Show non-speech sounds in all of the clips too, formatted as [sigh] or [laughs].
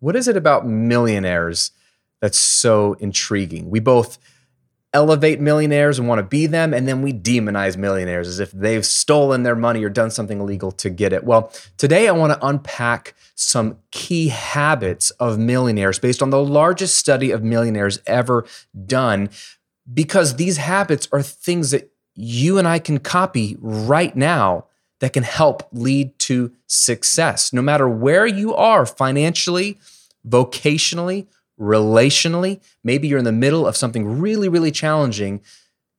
what is it about millionaires that's so intriguing? We both elevate millionaires and want to be them, and then we demonize millionaires as if they've stolen their money or done something illegal to get it. Well, today I want to unpack some key habits of millionaires based on the largest study of millionaires ever done, because these habits are things that you and I can copy right now that can help lead to success. No matter where you are financially, vocationally, relationally, maybe you're in the middle of something really, really challenging.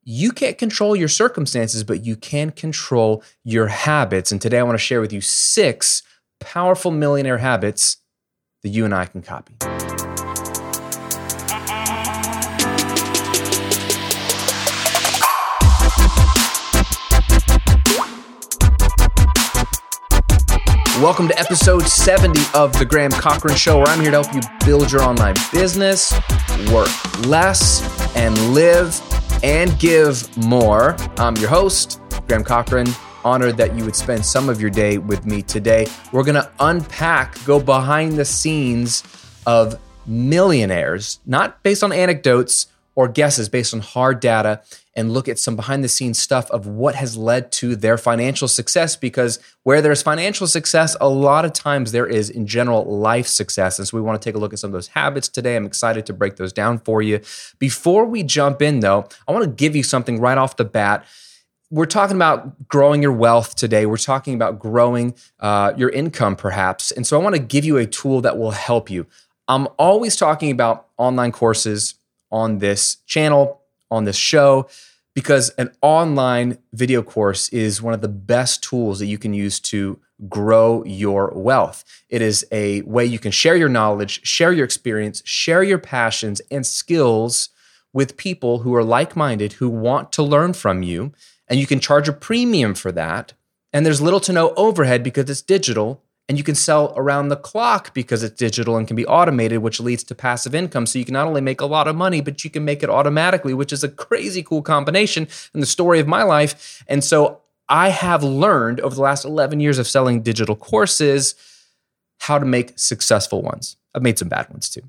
You can't control your circumstances, but you can control your habits. And today I want to share with you six powerful millionaire habits that you and I can copy. Welcome to episode 70 of The Graham Cochran Show, where I'm here to help you build your online business, work less, and live and give more. I'm your host, Graham Cochran. Honored that you would spend some of your day with me today. We're going to unpack, go behind the scenes of millionaires, not based on anecdotes or guesses, based on hard data and look at some behind the scenes stuff of what has led to their financial success because where there's financial success, a lot of times there is, in general, life success. And so we want to take a look at some of those habits today. I'm excited to break those down for you. Before we jump in, though, I want to give you something right off the bat we're talking about growing your wealth today. We're talking about growing uh, your income, perhaps. And so I want to give you a tool that will help you. I'm always talking about online courses on this channel, on this show because an online video course is one of the best tools that you can use to grow your wealth. It is a way you can share your knowledge, share your experience, share your passions and skills with people who are like minded, who want to learn from you. And you can charge a premium for that. And there's little to no overhead because it's digital and you can sell around the clock because it's digital and can be automated, which leads to passive income. So you can not only make a lot of money, but you can make it automatically, which is a crazy cool combination in the story of my life. And so I have learned over the last 11 years of selling digital courses how to make successful ones. I've made some bad ones too,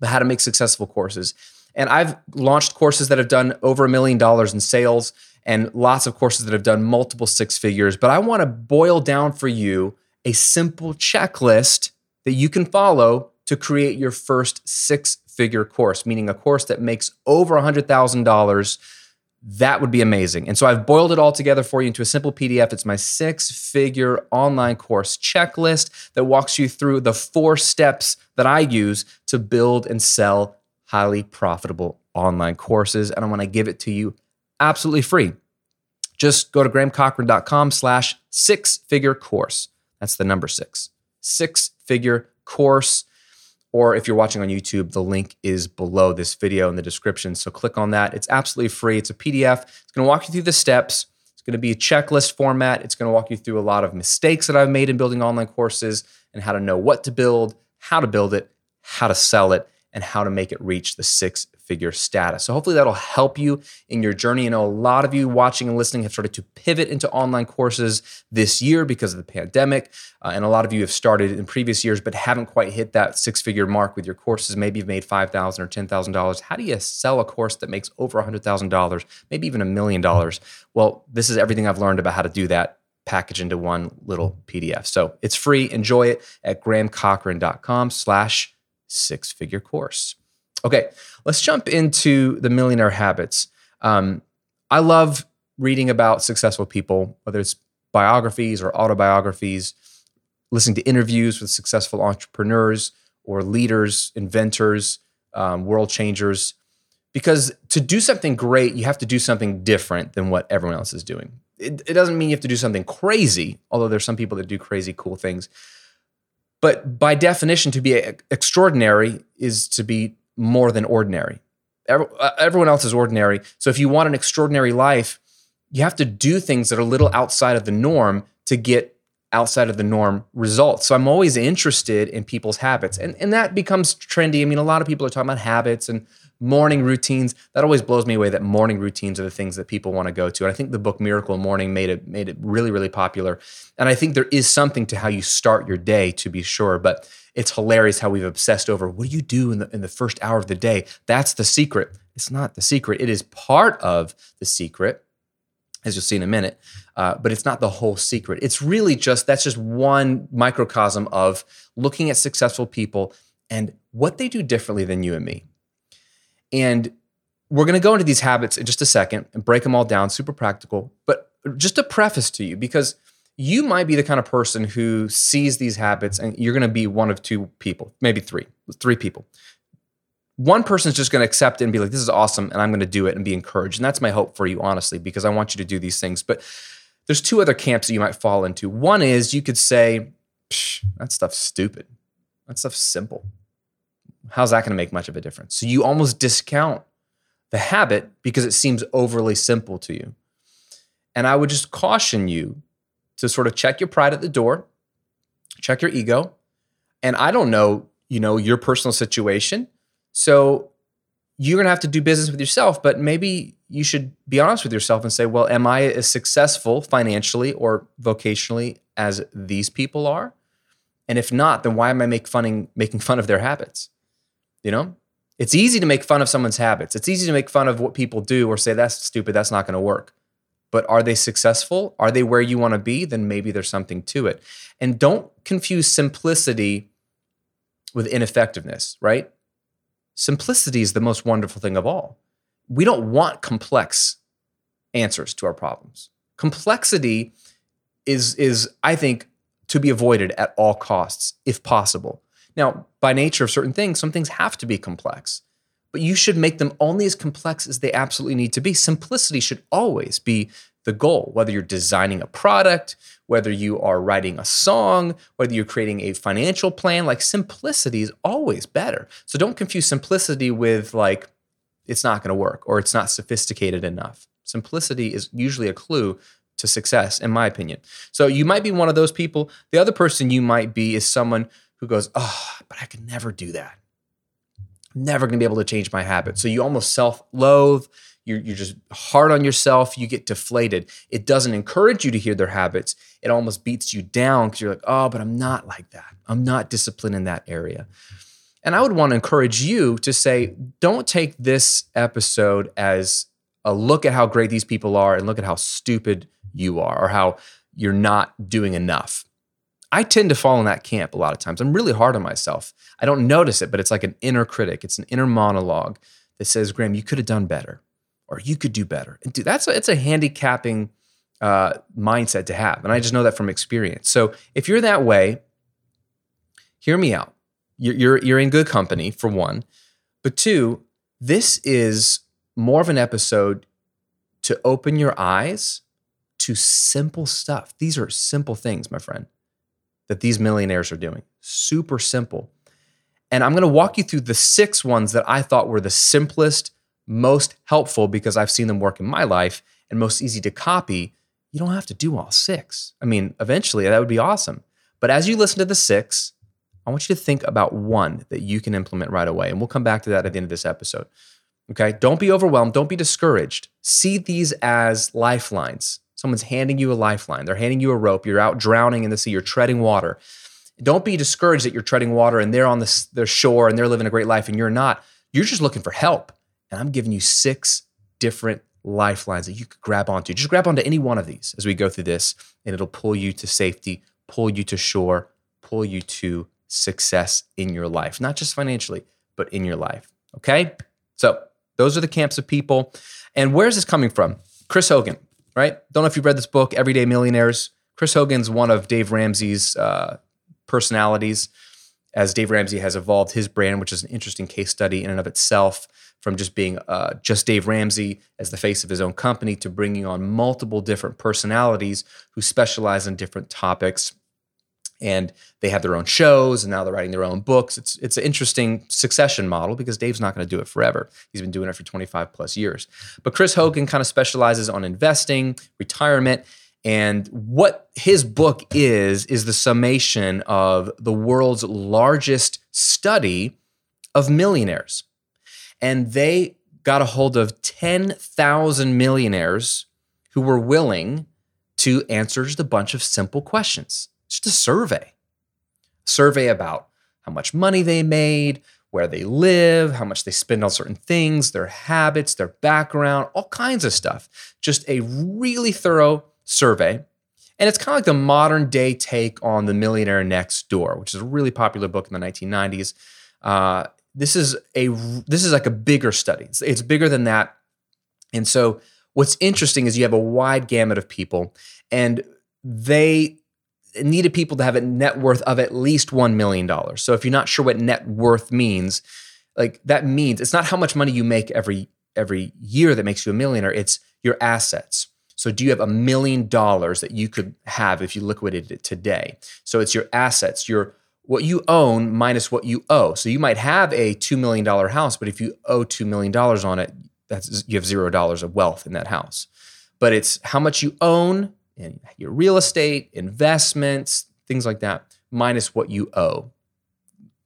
but how to make successful courses. And I've launched courses that have done over a million dollars in sales and lots of courses that have done multiple six figures. But I want to boil down for you a simple checklist that you can follow to create your first six figure course, meaning a course that makes over $100,000. That would be amazing. And so I've boiled it all together for you into a simple PDF. It's my six figure online course checklist that walks you through the four steps that I use to build and sell highly profitable online courses. And I want to give it to you absolutely free. Just go to grahamcochran.com slash six figure course. That's the number six. Six figure course. Or if you're watching on YouTube, the link is below this video in the description. So click on that. It's absolutely free. It's a PDF. It's going to walk you through the steps. It's going to be a checklist format. It's going to walk you through a lot of mistakes that I've made in building online courses and how to know what to build, how to build it, how to sell it, and how to make it reach the six figure status. So hopefully that'll help you in your journey. I know a lot of you watching and listening have started to pivot into online courses this year because of the pandemic. Uh, and a lot of you have started in previous years but haven't quite hit that six figure mark with your courses. Maybe you've made $5,000 or $10,000. How do you sell a course that makes over $100,000, maybe even a million dollars? Well, this is everything I've learned about how to do that package into one little PDF. So it's free. Enjoy it at grahamcochran.com slash six figure course. Okay, let's jump into the millionaire habits. Um, I love reading about successful people, whether it's biographies or autobiographies, listening to interviews with successful entrepreneurs or leaders, inventors, um, world changers. Because to do something great, you have to do something different than what everyone else is doing. It, it doesn't mean you have to do something crazy, although there's some people that do crazy cool things. But by definition, to be extraordinary is to be more than ordinary. Uh, everyone else is ordinary. So if you want an extraordinary life, you have to do things that are a little outside of the norm to get outside of the norm results. So I'm always interested in people's habits. And, and that becomes trendy. I mean, a lot of people are talking about habits and morning routines. That always blows me away that morning routines are the things that people want to go to. And I think the book Miracle Morning made it made it really, really popular. And I think there is something to how you start your day to be sure. But it's hilarious how we've obsessed over what do you do in the, in the first hour of the day? That's the secret. It's not the secret. It is part of the secret, as you'll see in a minute, uh, but it's not the whole secret. It's really just that's just one microcosm of looking at successful people and what they do differently than you and me. And we're going to go into these habits in just a second and break them all down, super practical. But just a preface to you, because you might be the kind of person who sees these habits and you're going to be one of two people, maybe three, three people. One person is just going to accept it and be like, this is awesome, and I'm going to do it and be encouraged. And that's my hope for you, honestly, because I want you to do these things. But there's two other camps that you might fall into. One is you could say, that stuff's stupid. That stuff's simple. How's that going to make much of a difference? So you almost discount the habit because it seems overly simple to you. And I would just caution you to sort of check your pride at the door, check your ego. And I don't know, you know, your personal situation. So you're going to have to do business with yourself, but maybe you should be honest with yourself and say, well, am I as successful financially or vocationally as these people are? And if not, then why am I make funning, making fun of their habits? You know, it's easy to make fun of someone's habits. It's easy to make fun of what people do or say, that's stupid, that's not going to work. But are they successful? Are they where you want to be? Then maybe there's something to it. And don't confuse simplicity with ineffectiveness, right? Simplicity is the most wonderful thing of all. We don't want complex answers to our problems. Complexity is, is I think, to be avoided at all costs, if possible. Now, by nature of certain things, some things have to be complex, but you should make them only as complex as they absolutely need to be. Simplicity should always be the goal, whether you're designing a product, whether you are writing a song, whether you're creating a financial plan, like simplicity is always better. So don't confuse simplicity with like, it's not going to work or it's not sophisticated enough. Simplicity is usually a clue to success, in my opinion. So you might be one of those people. The other person you might be is someone who goes, Oh, but I can never do that. I'm never going to be able to change my habit. So you almost self loathe. You're, you're just hard on yourself. You get deflated. It doesn't encourage you to hear their habits. It almost beats you down because you're like, oh, but I'm not like that. I'm not disciplined in that area. And I would want to encourage you to say, don't take this episode as a look at how great these people are and look at how stupid you are or how you're not doing enough. I tend to fall in that camp a lot of times. I'm really hard on myself. I don't notice it, but it's like an inner critic. It's an inner monologue that says, Graham, you could have done better or you could do better. And dude, that's a, it's a handicapping uh, mindset to have. And I just know that from experience. So if you're that way, hear me out. You're, you're, you're in good company, for one. But two, this is more of an episode to open your eyes to simple stuff. These are simple things, my friend that these millionaires are doing. Super simple. And I'm going to walk you through the six ones that I thought were the simplest, most helpful because I've seen them work in my life and most easy to copy. You don't have to do all six. I mean, eventually that would be awesome. But as you listen to the six, I want you to think about one that you can implement right away. And we'll come back to that at the end of this episode. Okay. Don't be overwhelmed. Don't be discouraged. See these as lifelines. Someone's handing you a lifeline. They're handing you a rope. You're out drowning in the sea. You're treading water. Don't be discouraged that you're treading water and they're on the, the shore and they're living a great life and you're not. You're just looking for help. And I'm giving you six different lifelines that you could grab onto. Just grab onto any one of these as we go through this, and it'll pull you to safety, pull you to shore, pull you to success in your life, not just financially, but in your life. Okay? So, those are the camps of people. And where's this coming from? Chris Hogan, right? Don't know if you've read this book, Everyday Millionaires. Chris Hogan's one of Dave Ramsey's uh, personalities, as Dave Ramsey has evolved his brand, which is an interesting case study in and of itself, from just being uh, just Dave Ramsey as the face of his own company to bringing on multiple different personalities who specialize in different topics and they have their own shows and now they're writing their own books. It's it's an interesting succession model because Dave's not going to do it forever. He's been doing it for 25 plus years. But Chris Hogan kind of specializes on investing, retirement, and what his book is is the summation of the world's largest study of millionaires. And they got a hold of 10,000 millionaires who were willing to answer just a bunch of simple questions just a survey. Survey about how much money they made, where they live, how much they spend on certain things, their habits, their background, all kinds of stuff. Just a really thorough survey. And it's kind of like the modern day take on The Millionaire Next Door, which is a really popular book in the 1990s. Uh, this is a this is like a bigger study. It's, it's bigger than that. And so what's interesting is you have a wide gamut of people and they needed people to have a net worth of at least $1 million. So if you're not sure what net worth means, like that means it's not how much money you make every every year that makes you a millionaire, it's your assets. So do you have a million dollars that you could have if you liquidated it today? So it's your assets, your what you own minus what you owe. So you might have a $2 million house, but if you owe $2 million on it, that's you have zero dollars of wealth in that house. But it's how much you own and your real estate, investments, things like that, minus what you owe.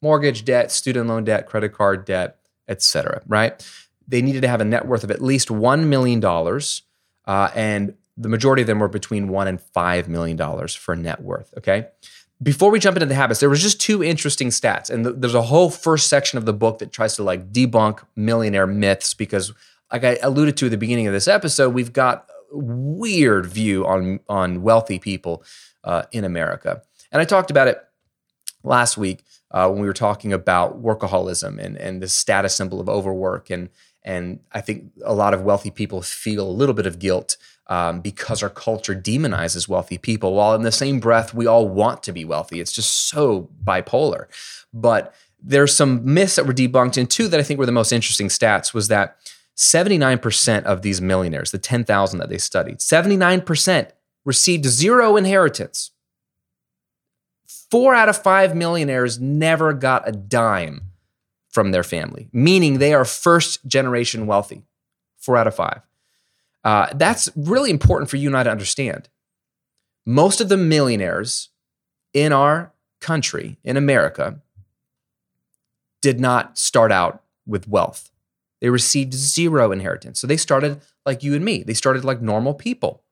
Mortgage debt, student loan debt, credit card debt, etc. right? They needed to have a net worth of at least $1 million. Uh, and the majority of them were between one and $5 million for net worth. Okay. Before we jump into the habits, there was just two interesting stats. And th- there's a whole first section of the book that tries to like debunk millionaire myths because, like I alluded to at the beginning of this episode, we've got weird view on on wealthy people uh, in America. And I talked about it last week uh, when we were talking about workaholism and and the status symbol of overwork and and I think a lot of wealthy people feel a little bit of guilt um, because our culture demonizes wealthy people, while in the same breath we all want to be wealthy. It's just so bipolar. But there's some myths that were debunked, and two that I think were the most interesting stats was that 79% of these millionaires, the 10,000 that they studied, 79% received zero inheritance. Four out of five millionaires never got a dime from their family, meaning they are first generation wealthy. Four out of five. Uh, that's really important for you and I to understand. Most of the millionaires in our country, in America, did not start out with wealth. They received zero inheritance. So they started like you and me. They started like normal people,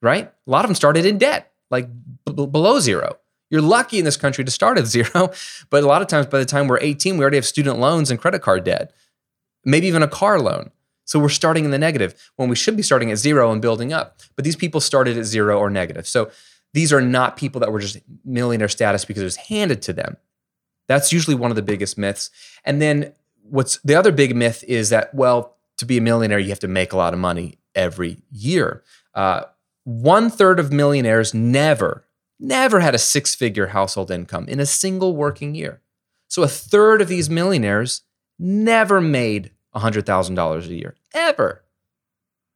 right? A lot of them started in debt, like b- below zero. You're lucky in this country to start at [laughs] zero, but a lot of times by the time we're 18, we already have student loans and credit card debt, maybe even a car loan. So we're starting in the negative when we should be starting at zero and building up. But these people started at zero or negative. So these are not people that were just millionaire status because it was handed to them. That's usually one of the biggest myths. And then what's the other big myth is that well to be a millionaire you have to make a lot of money every year. Uh, one third of millionaires never never had a six figure household income in a single working year. So a third of these millionaires never made $100000 a year ever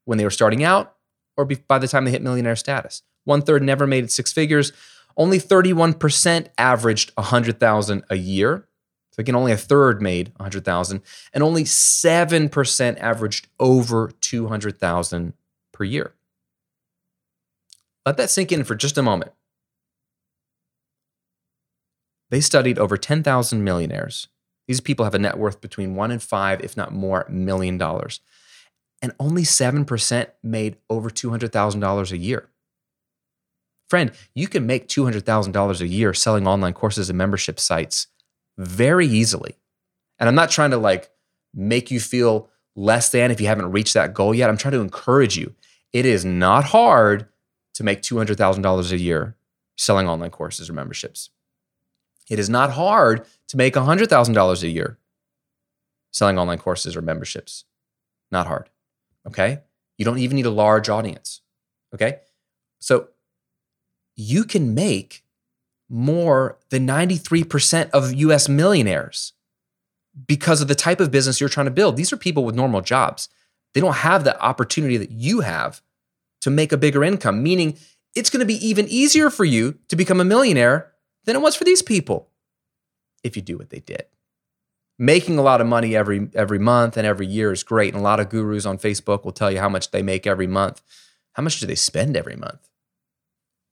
when they were starting out or by the time they hit millionaire status. One third never made six figures. Only 31% averaged 100000 a year so again, only a third made 100,000 and only 7% averaged over 200,000 per year. Let that sink in for just a moment. They studied over 10,000 millionaires. These people have a net worth between 1 and 5 if not more million dollars. And only 7% made over $200,000 a year. Friend, you can make $200,000 a year selling online courses and membership sites very easily. And I'm not trying to like make you feel less than if you haven't reached that goal yet. I'm trying to encourage you. It is not hard to make $200,000 a year selling online courses or memberships. It is not hard to make $100,000 a year selling online courses or memberships. Not hard. Okay? You don't even need a large audience. Okay? So you can make more than 93% of US millionaires because of the type of business you're trying to build. These are people with normal jobs. They don't have the opportunity that you have to make a bigger income, meaning it's going to be even easier for you to become a millionaire than it was for these people if you do what they did. Making a lot of money every every month and every year is great and a lot of gurus on Facebook will tell you how much they make every month. How much do they spend every month?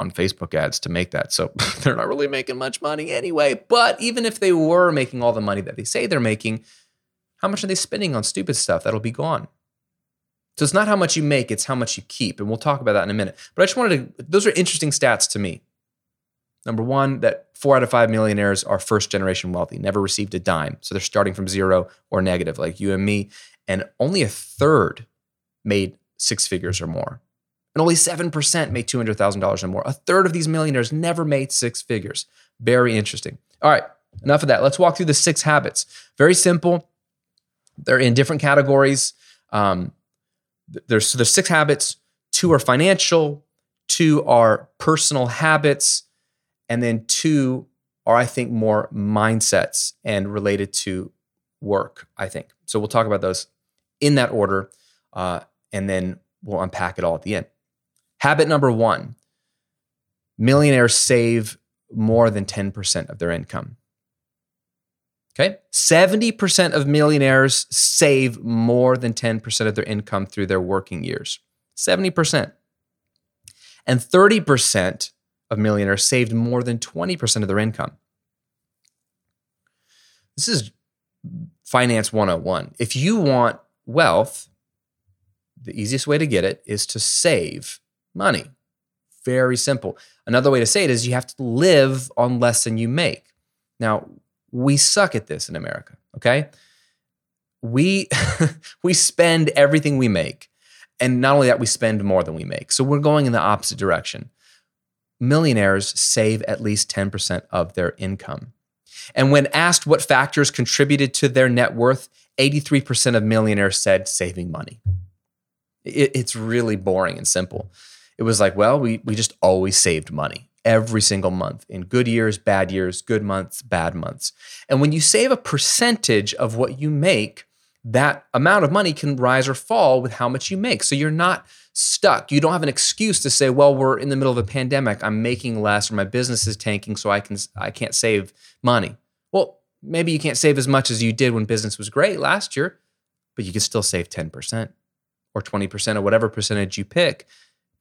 On Facebook ads to make that. So [laughs] they're not really making much money anyway. But even if they were making all the money that they say they're making, how much are they spending on stupid stuff that'll be gone? So it's not how much you make, it's how much you keep. And we'll talk about that in a minute. But I just wanted to, those are interesting stats to me. Number one, that four out of five millionaires are first generation wealthy, never received a dime. So they're starting from zero or negative, like you and me. And only a third made six figures or more. And only 7% made $200,000 or more. A third of these millionaires never made six figures. Very interesting. All right, enough of that. Let's walk through the six habits. Very simple. They're in different categories. Um, there's, there's six habits. Two are financial, two are personal habits, and then two are, I think, more mindsets and related to work, I think. So we'll talk about those in that order, uh, and then we'll unpack it all at the end. Habit number one millionaires save more than 10% of their income. Okay. 70% of millionaires save more than 10% of their income through their working years. 70%. And 30% of millionaires saved more than 20% of their income. This is finance 101. If you want wealth, the easiest way to get it is to save money. Very simple. Another way to say it is you have to live on less than you make. Now, we suck at this in America, okay? We [laughs] we spend everything we make. And not only that, we spend more than we make. So we're going in the opposite direction. Millionaires save at least 10% of their income. And when asked what factors contributed to their net worth, 83% of millionaires said saving money. It, it's really boring and simple. It was like, well, we, we just always saved money every single month in good years, bad years, good months, bad months. And when you save a percentage of what you make, that amount of money can rise or fall with how much you make. So you're not stuck. You don't have an excuse to say, "Well, we're in the middle of a pandemic. I'm making less or my business is tanking, so I can I can't save money." Well, maybe you can't save as much as you did when business was great last year, but you can still save 10% or 20% or whatever percentage you pick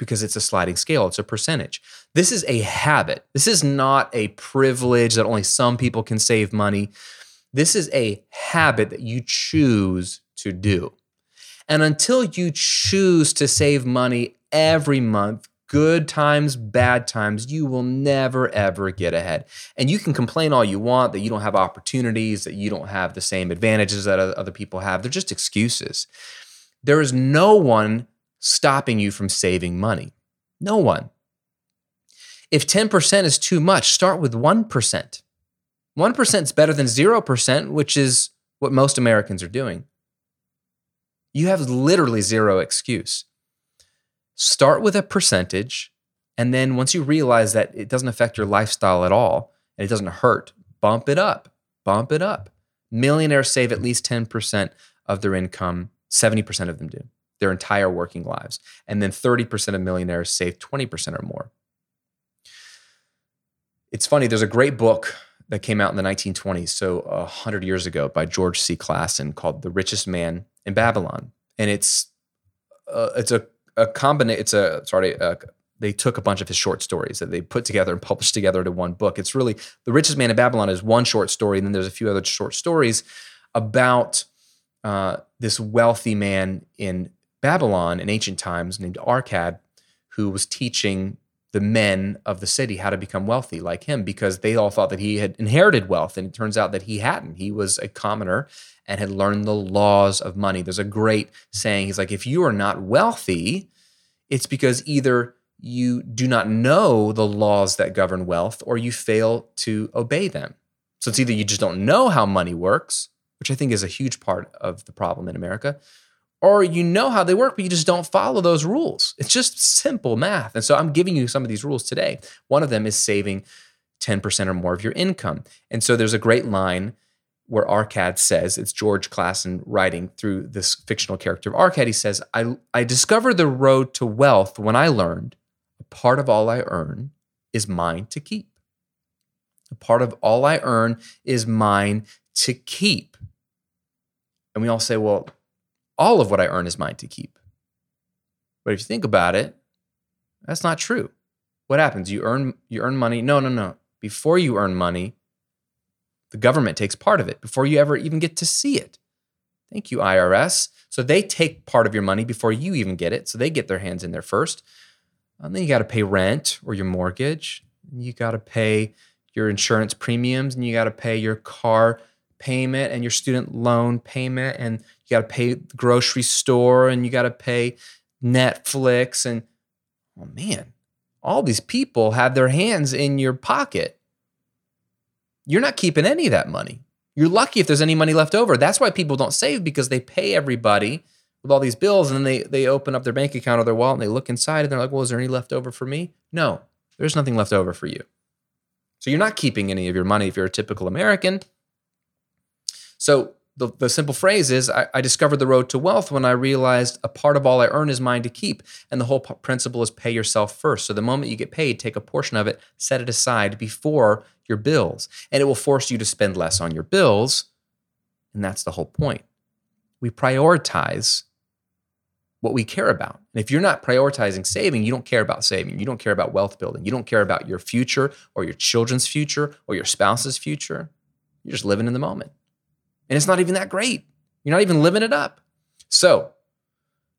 because it's a sliding scale, it's a percentage. This is a habit. This is not a privilege that only some people can save money. This is a habit that you choose to do. And until you choose to save money every month, good times, bad times, you will never, ever get ahead. And you can complain all you want that you don't have opportunities, that you don't have the same advantages that other people have. They're just excuses. There is no one stopping you from saving money? No one. If 10% is too much, start with 1%. 1% is better than 0%, which is what most Americans are doing. You have literally zero excuse. Start with a percentage, and then once you realize that it doesn't affect your lifestyle at all and it doesn't hurt, bump it up, bump it up. Millionaires save at least 10% of their income, 70% of them do their entire working lives. And then 30% of millionaires save 20% or more. It's funny, there's a great book that came out in the 1920s, so 100 years ago, by George C. Clason called The Richest Man in Babylon. And it's uh, it's a, a combination, it's a, sorry, they took a bunch of his short stories that they put together and published together into one book. It's really The Richest Man in Babylon is one short story, and then there's a few other short stories about uh, this wealthy man in Babylon in ancient times named Arkad, who was teaching the men of the city how to become wealthy like him because they all thought that he had inherited wealth. And it turns out that he hadn't. He was a commoner and had learned the laws of money. There's a great saying. He's like, if you are not wealthy, it's because either you do not know the laws that govern wealth or you fail to obey them. So it's either you just don't know how money works, which I think is a huge part of the problem in America, or you know how they work, but you just don't follow those rules. It's just simple math. And so I'm giving you some of these rules today. One of them is saving 10% or more of your income. And so there's a great line where Arkad says, it's George Clason writing through this fictional character of Arkad. He says, I, I discovered the road to wealth when I learned a part of all I earn is mine to keep. A part of all I earn is mine to keep. And we all say, well, all of what I earn is mine to keep. But if you think about it, that's not true. What happens? You earn you earn money. No, no, no. Before you earn money, the government takes part of it before you ever even get to see it. Thank you, IRS. So they take part of your money before you even get it. So they get their hands in there first. And then you got to pay rent or your mortgage. You got to pay your insurance premiums and you got to pay your car payment and your student loan payment and you got to pay the grocery store and you got to pay Netflix and oh man, all these people have their hands in your pocket. You're not keeping any of that money. You're lucky if there's any money left over. That's why people don't save because they pay everybody with all these bills and then they they open up their bank account or their wallet and they look inside and they're like, "Well, is there any left over for me?" No. There's nothing left over for you. So you're not keeping any of your money if you're a typical American. So the, the simple phrase is I, I, discovered the road to wealth when I realized a part of all I earn is mine to keep. And the whole p- principle is pay yourself first. So the moment you get paid, take a portion of it, set it aside before your bills. And it will force you to spend less on your bills. And that's the whole point. We prioritize what we care about. And if you're not prioritizing saving, you don't care about saving. You don't care about wealth building. You don't care about your future or your children's future or your spouse's future. You're just living in the moment. And it's not even that great. You're not even living it up. So,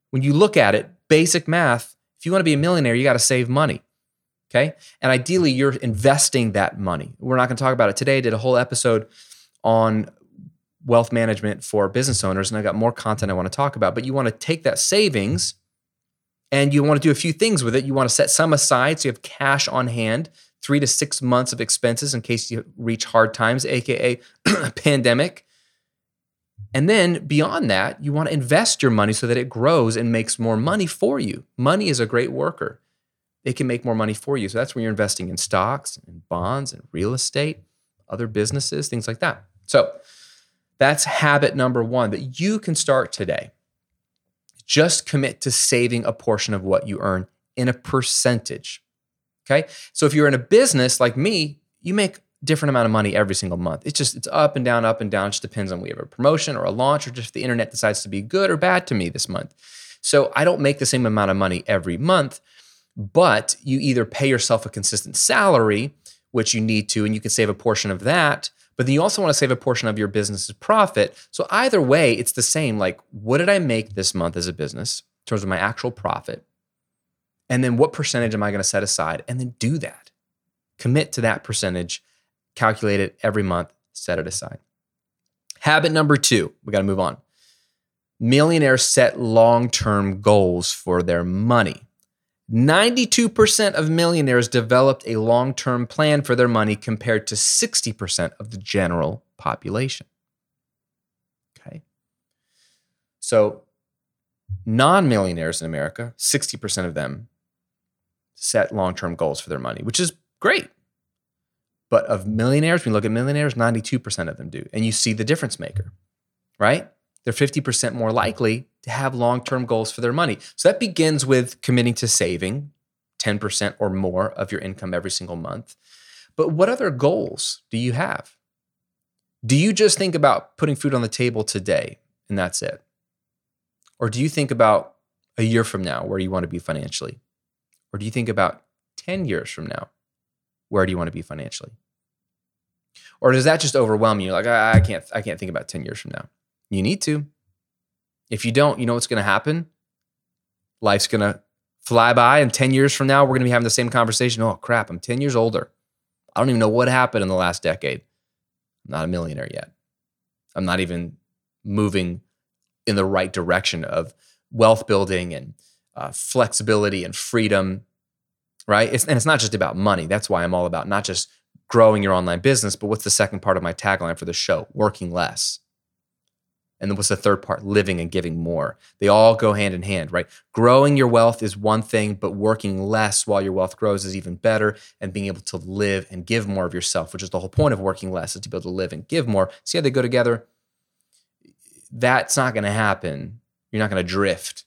when you look at it, basic math, if you want to be a millionaire, you got to save money. Okay. And ideally, you're investing that money. We're not going to talk about it today. I did a whole episode on wealth management for business owners, and I got more content I want to talk about. But you want to take that savings and you want to do a few things with it. You want to set some aside so you have cash on hand, three to six months of expenses in case you reach hard times, aka [clears throat] pandemic. And then beyond that, you want to invest your money so that it grows and makes more money for you. Money is a great worker. It can make more money for you. So that's when you're investing in stocks and bonds and real estate, other businesses, things like that. So that's habit number one that you can start today. Just commit to saving a portion of what you earn in a percentage. Okay. So if you're in a business like me, you make different amount of money every single month. It's just it's up and down, up and down. It just depends on we have a promotion or a launch or just the internet decides to be good or bad to me this month. So I don't make the same amount of money every month, but you either pay yourself a consistent salary, which you need to, and you can save a portion of that, but then you also want to save a portion of your business's profit. So either way, it's the same. Like, what did I make this month as a business in terms of my actual profit? And then what percentage am I going to set aside? And then do that. Commit to that percentage, calculate it every month, set it aside. Habit number two, we got to move on. Millionaires set long term goals for their money. 92% of millionaires developed a long term plan for their money compared to 60% of the general population. Okay. So, non millionaires in America, 60% of them set long term goals for their money, which is great. But of millionaires, you look at millionaires, 92% of them do. And you see the difference maker, right? They're 50% more likely to have long term goals for their money. So that begins with committing to saving 10% or more of your income every single month. But what other goals do you have? Do you just think about putting food on the table today and that's it? Or do you think about a year from now where you want to be financially? Or do you think about 10 years from now? Where do you want to be financially? Or does that just overwhelm you? Like, I, I can't, I can't think about 10 years from now. You need to. If you don't, you know what's going to happen? Life's going to fly by, and 10 years from now, we're going to be having the same conversation. Oh, crap, I'm 10 years older. I don't even know what happened in the last decade. I'm not a millionaire yet. I'm not even moving in the right direction of wealth building and uh, flexibility and freedom, right? It's, and it's not just about money. That's why I'm all about not just growing your online business, but what's the second part of my tagline for the show? Working less. And then what's the third part? Living and giving more. They all go hand in hand, right? Growing your wealth is one thing, but working less while your wealth grows is even better. And being able to live and give more of yourself, which is the whole point of working less, is to be able to live and give more. See how they go together? That's not going to happen. You're not going to drift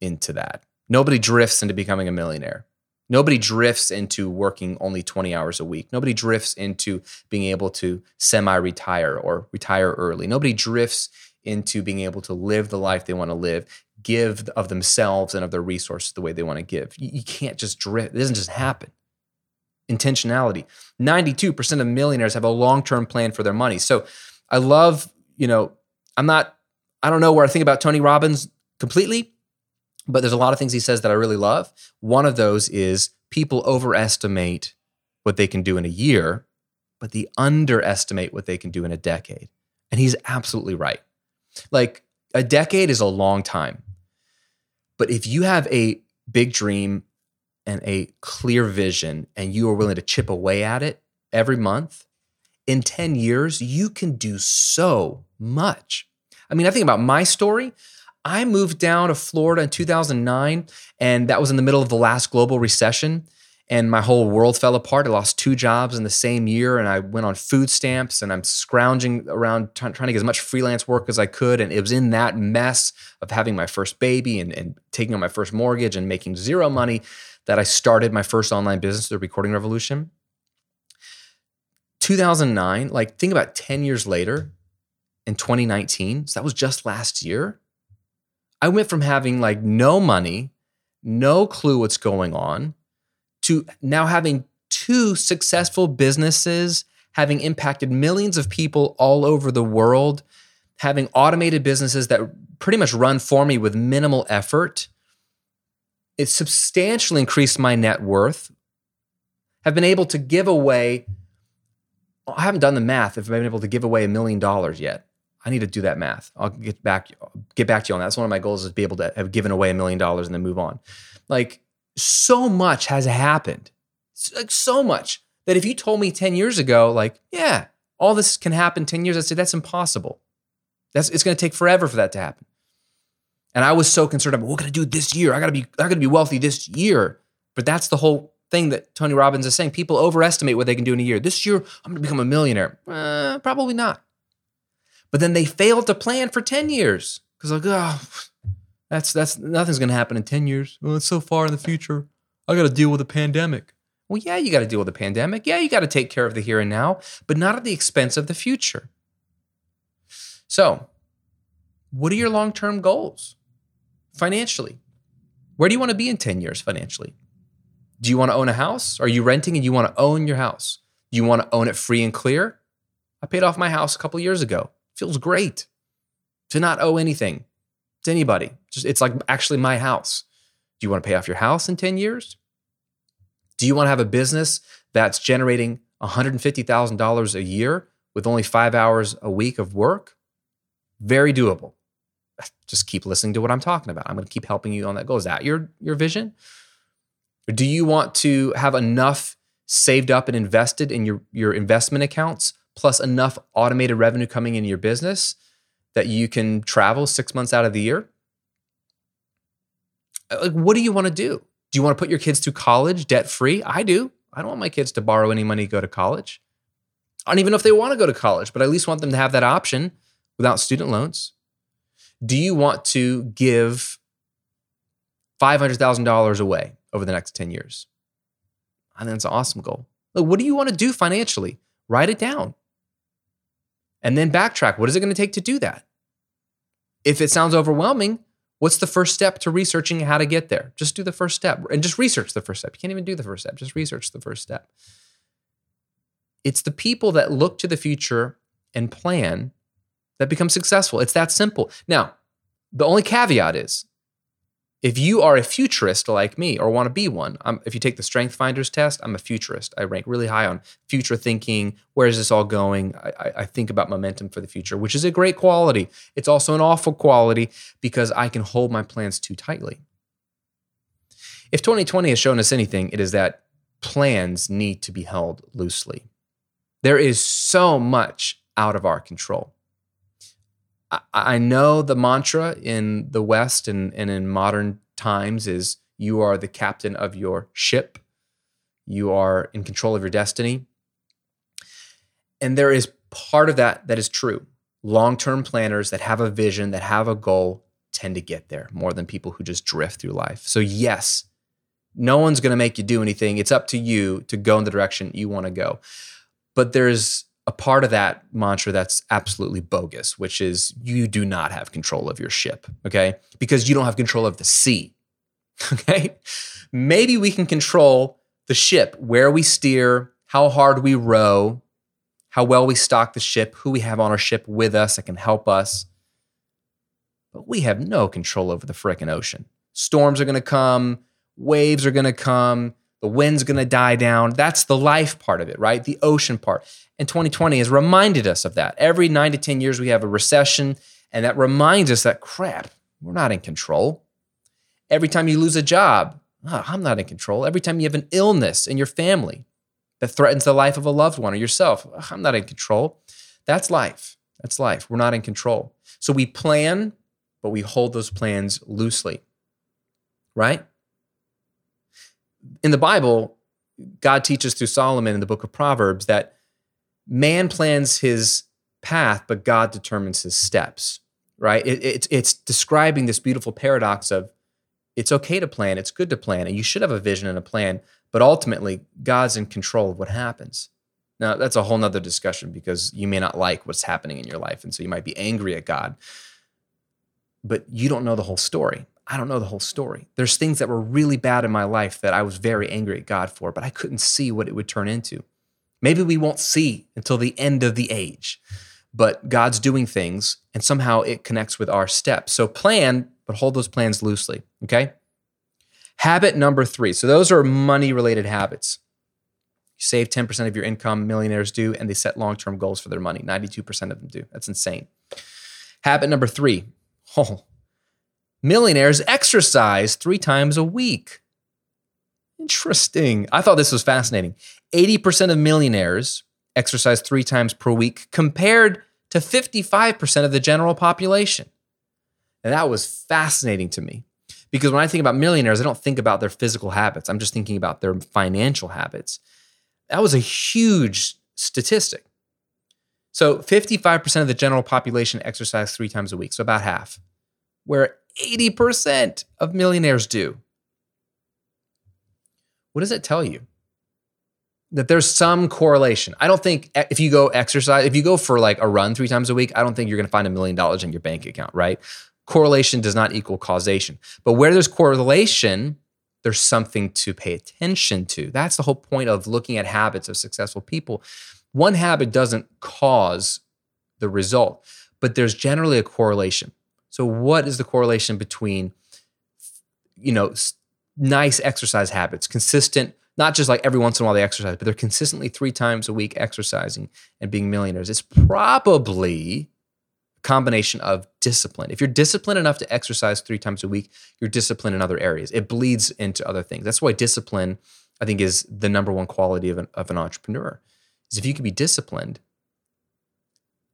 into that. Nobody drifts into becoming a millionaire. Nobody drifts into working only 20 hours a week. Nobody drifts into being able to semi retire or retire early. Nobody drifts into being able to live the life they want to live, give of themselves and of their resources the way they want to give. You, can't just drift, it doesn't just happen. Intentionality. 92% of millionaires have a long term plan for their money. So I love, you know, I'm not, I don't know where I think about Tony Robbins completely, but there's a lot of things he says that I really love. One of those is people overestimate what they can do in a year, but they underestimate what they can do in a decade. And he's absolutely right. Like a decade is a long time. But if you have a big dream and a clear vision and you are willing to chip away at it every month, in 10 years, you can do so much. I mean, I think about my story. I moved down to Florida in 2009, and that was in the middle of the last global recession and my whole world fell apart. I lost two jobs in the same year, and I went on food stamps, and I'm scrounging around t- trying to get as much freelance work as I could. And it was in that mess of having my first baby and, and taking on my first mortgage and making zero money that I started my first online business, The Recording Revolution. 2009, like think about 10 years later in 2019, so that was just last year. I went from having like no money, no clue what's going on to now having two successful businesses, having impacted millions of people all over the world, having automated businesses that pretty much run for me with minimal effort. It substantially increased my net worth. Have been able to give away, I haven't done the math if I've been able to give away a million dollars yet. I need to do that math. I'll get back get back to you on that. That's one of my goals is to be able to have given away a million dollars and then move on. Like so much has happened. Like so much that if you told me 10 years ago, like, yeah, all this can happen 10 years, I'd say that's impossible. That's it's gonna take forever for that to happen. And I was so concerned about what can I do this year? I gotta be I gotta be wealthy this year. But that's the whole thing that Tony Robbins is saying. People overestimate what they can do in a year. This year, I'm gonna become a millionaire. Uh, probably not. But then they failed to plan for 10 years. Because like, oh, that's that's nothing's to happen in 10 years. Oh, it's so far in the future. I got to deal with a pandemic. Well, yeah, you got to deal with a pandemic. Yeah, you got to take care of the here and now, but not at the expense of the future. So, what are your long-term goals financially? Where do you want to be in 10 years financially? Do you want to own a house? Are you renting and you want to own your house? Do you want to own it free and clear? I paid off my house a couple years ago. Feels great to not owe anything to anybody. Just it's like actually my house. Do you want to pay off your house in 10 years? Do you want to have a business that's generating $150,000 a year with only 5 hours a week of work? Very doable. Just keep listening to what I'm talking about. I'm going to keep helping you on that goal. Is that your your vision? Or do you want to have enough saved up and invested in your your investment accounts plus enough automated revenue coming in your business that you can travel six months out of the year? Uh, like, what do you want to do? Do you want to put your kids through college debt free? I do. I don't want my kids to borrow any money to go to college. I don't even know if they want to go to college, but I at least want them to have that option without student loans. Do you want to give $500,000 away over the next 10 years? I think that's an awesome goal. Like, what do you want to do financially? Write it down and then backtrack. What is it going to take to do that? If it sounds overwhelming, what's the first step to researching how to get there? Just do the first step and just research the first step. You can't even do the first step, just research the first step. It's the people that look to the future and plan that become successful. It's that simple. Now, the only caveat is if you are a futurist like me or want to be one, I'm, if you take the Strength Finders test, I'm a futurist. I rank really high on future thinking. Where is this all going? I, I think about momentum for the future, which is a great quality. It's also an awful quality because I can hold my plans too tightly. If 2020 has shown us anything, it is that plans need to be held loosely. There is so much out of our control. I know the mantra in the West and, and in modern times is you are the captain of your ship, you are in control of your destiny. And there is part of that that is true. Long term planners that have a vision, that have a goal, tend to get there more than people who just drift through life. So, yes, no one's going to make you do anything. It's up to you to go in the direction you want to go. But there's a part of that mantra that's absolutely bogus, which is you do not have control of your ship, okay? Because you don't have control of the sea, [laughs] okay? Maybe we can control the ship, where we steer, how hard we row, how well we stock the ship, who we have on our ship with us that can help us. But we have no control over the frickin' ocean. Storms are gonna come, waves are gonna come, The wind's going to die down. That's the life part of it, right? The ocean part. And 2020 has reminded us of that. Every nine to 10 years, we have a recession, and that reminds us that crap, we're not in control. Every time you lose a job, oh, I'm not in control. Every time you have an illness in your family that threatens the life of a loved one or yourself, oh, I'm not in control. That's life. That's life. We're not in control. So we plan, but we hold those plans loosely, right? In the Bible, God teaches through Solomon in the book of Proverbs that man plans his path, but God determines his steps, right? It, it's, it's describing this beautiful paradox of it's okay to plan, it's good to plan, and you should have a vision and a plan, but ultimately, God's in control of what happens. Now, that's a whole nother discussion because you may not like what's happening in your life. And so you might be angry at God, but you don't know the whole story. I don't know the whole story. There's things that were really bad in my life that I was very angry at God for, but I couldn't see what it would turn into. Maybe we won't see until the end of the age, but God's doing things and somehow it connects with our steps. So plan, but hold those plans loosely, okay? Habit number three. So those are money related habits. You save 10% of your income, millionaires do, and they set long term goals for their money. 92% of them do. That's insane. Habit number three [laughs] oh, millionaires exercise three times a week. Interesting. I thought this was fascinating. 80% of millionaires exercise three times per week compared to 55% of the general population. And that was fascinating to me because when I think about millionaires, I don't think about their physical habits. I'm just thinking about their financial habits. That was a huge statistic. So 55% of the general population exercise three times a week, so about half, where 80% of millionaires do. What does it tell you? That there's some correlation. I don't think if you go exercise, if you go for like a run three times a week, I don't think you're going to find a million dollars in your bank account, right? Correlation does not equal causation. But where there's correlation, there's something to pay attention to. That's the whole point of looking at habits of successful people. One habit doesn't cause the result, but there's generally a correlation. So what is the correlation between you know nice exercise habits, consistent not just like every once in a while they exercise, but they're consistently 3 times a week exercising and being millionaires. It's probably a combination of discipline. If you're disciplined enough to exercise three times a week, you're disciplined in other areas. It bleeds into other things. That's why discipline, I think, is the number one quality of an, of an entrepreneur. Is if you can be disciplined,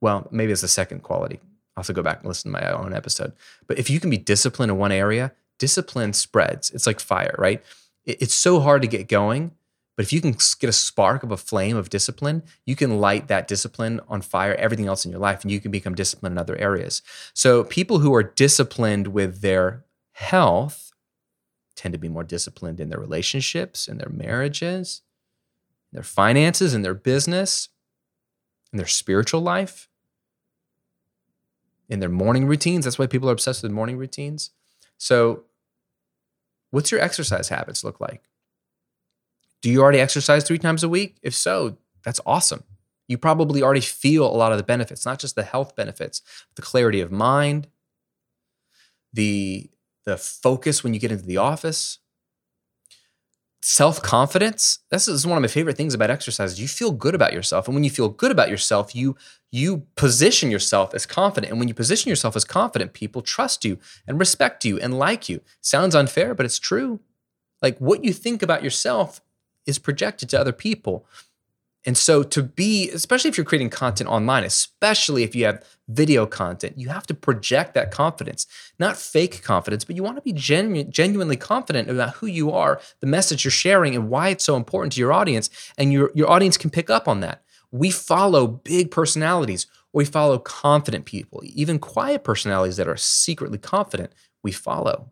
well, maybe it's the second quality. I'll go back and listen to my own episode. But if you can be disciplined in one area, discipline spreads. It's like fire, right? it's so hard to get going but if you can get a spark of a flame of discipline, you can light that discipline on fire, everything else in your life, and you can become disciplined in other areas. So people who are disciplined with their health tend to be more disciplined in their relationships, in their marriages, their finances, in their business, in their spiritual life, in their morning routines. That's why people are obsessed with morning routines. So, what's your exercise habits look like? Do you already exercise three times a week? If so, that's awesome. You probably already feel a lot of the benefits, not just the health benefits, the clarity of mind, the, the focus when you get into the office, self confidence. This is one of my favorite things about exercise. You feel good about yourself, and when you feel good about yourself, you you position yourself as confident. And when you position yourself as confident, people trust you and respect you and like you. Sounds unfair, but it's true. Like what you think about yourself is projected to other people. And so, to be, especially if you're creating content online, especially if you have video content, you have to project that confidence, not fake confidence, but you want to be genu- genuinely confident about who you are, the message you're sharing, and why it's so important to your audience. And your, your audience can pick up on that. We follow big personalities, we follow confident people, even quiet personalities that are secretly confident, we follow.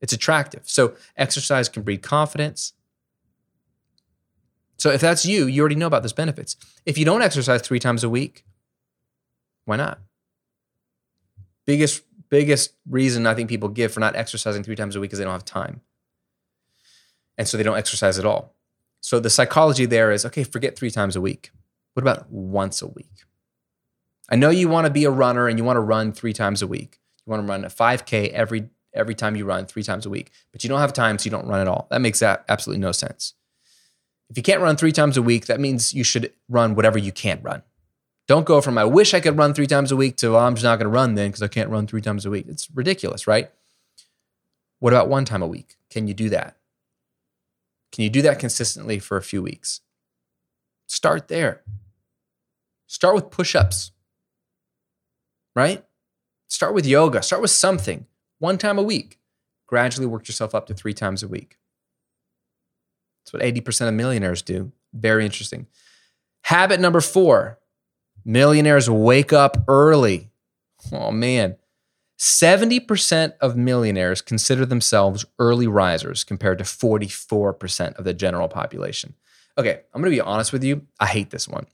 It's attractive. So, exercise can breed confidence so if that's you, you already know about those benefits. If you don't exercise three times a week, why not? Biggest biggest reason I think people give for not exercising three times a week is they don't have time. And so they don't exercise at all. So the psychology there is okay, forget three times a week. What about once a week? I know you want to be a runner and you want to run three times a week. You want to run a 5K every every time you run three times a week, but you don't have time, so you don't run at all. That makes that absolutely no sense. If you can't run three times a week, that means you should run whatever you can't run. Don't go from I wish I could run three times a week to well, I'm just not going to run then because I can't run three times a week. It's ridiculous, right? What about one time a week? Can you do that? Can you do that consistently for a few weeks? Start there. Start with push ups, right? Start with yoga. Start with something one time a week. Gradually work yourself up to three times a week. That's what 80% of millionaires do. Very interesting. Habit number four millionaires wake up early. Oh, man. 70% of millionaires consider themselves early risers compared to 44% of the general population. Okay, I'm gonna be honest with you. I hate this one.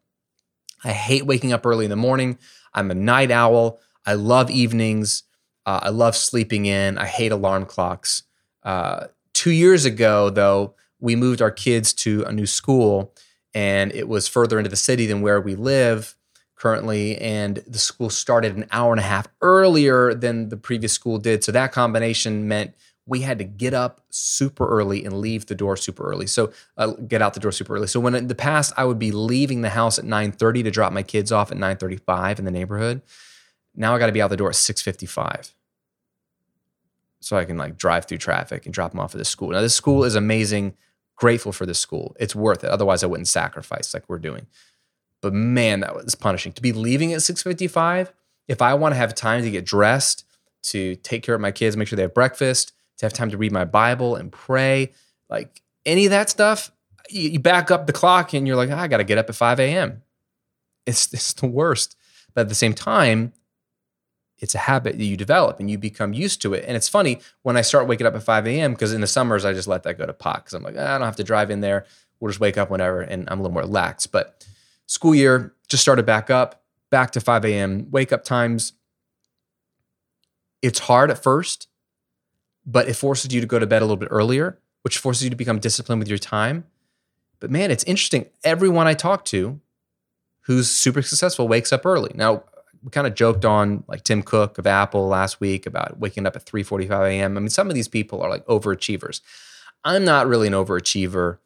I hate waking up early in the morning. I'm a night owl. I love evenings. Uh, I love sleeping in. I hate alarm clocks. Uh, two years ago, though, we moved our kids to a new school and it was further into the city than where we live currently and the school started an hour and a half earlier than the previous school did so that combination meant we had to get up super early and leave the door super early so uh, get out the door super early so when in the past i would be leaving the house at 9.30 to drop my kids off at 9.35 in the neighborhood now i got to be out the door at 6.55 so i can like drive through traffic and drop them off at the school now this school is amazing grateful for this school. It's worth it. Otherwise, I wouldn't sacrifice like we're doing. But man, that was punishing. To be leaving at 6:55, if I want to have time to get dressed, to take care of my kids, make sure they have breakfast, to have time to read my Bible and pray, like any of that stuff, you, back up the clock and you're like, oh, I got to get up at 5 a.m. It's, it's the worst. But at the same time, it's a habit that you develop and you become used to it. And it's funny when I start waking up at 5 a.m. because in the summers I just let that go to pot because I'm like, ah, I don't have to drive in there. We'll just wake up whenever, and I'm a little more lax. But school year just started back up, back to 5 a.m. Wake up times. It's hard at first, but it forces you to go to bed a little bit earlier, which forces you to become disciplined with your time. But man, it's interesting. Everyone I talk to who's super successful wakes up early. Now, we kind of joked on like Tim Cook of Apple last week about waking up at 3:45 a.m. I mean, some of these people are like overachievers. I'm not really an overachiever.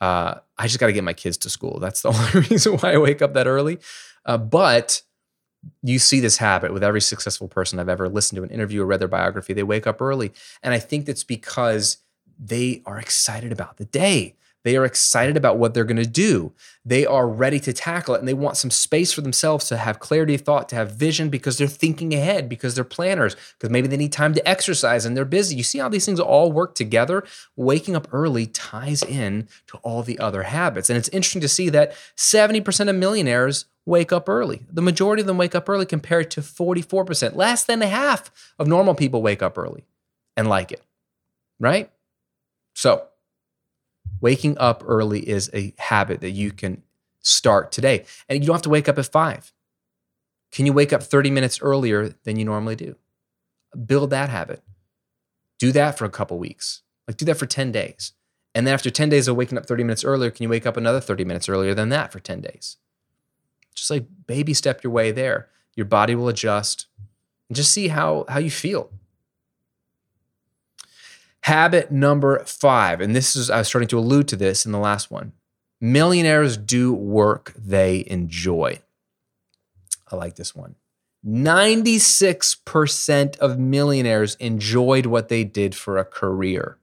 Uh, I just got to get my kids to school. That's the [laughs] only reason why I wake up that early. Uh, but you see this habit with every successful person I've ever listened to an interview or read their biography. They wake up early, and I think that's because they are excited about the day. They are excited about what they're going to do. They are ready to tackle it and they want some space for themselves to have clarity of thought, to have vision because they're thinking ahead, because they're planners, because maybe they need time to exercise and they're busy. You see how these things all work together? Waking up early ties in to all the other habits. And it's interesting to see that 70% of millionaires wake up early. The majority of them wake up early compared to 44%. Less than half of normal people wake up early and like it, right? So, Waking up early is a habit that you can start today. And you don't have to wake up at five. Can you wake up 30 minutes earlier than you normally do? Build that habit. Do that for a couple weeks. Like do that for 10 days. And then after 10 days of waking up 30 minutes earlier, can you wake up another 30 minutes earlier than that for 10 days? Just like baby step your way there. Your body will adjust and just see how, how you feel. Habit number five, and this is, I was starting to allude to this in the last one millionaires do work they enjoy. I like this one. 96% of millionaires enjoyed what they did for a career.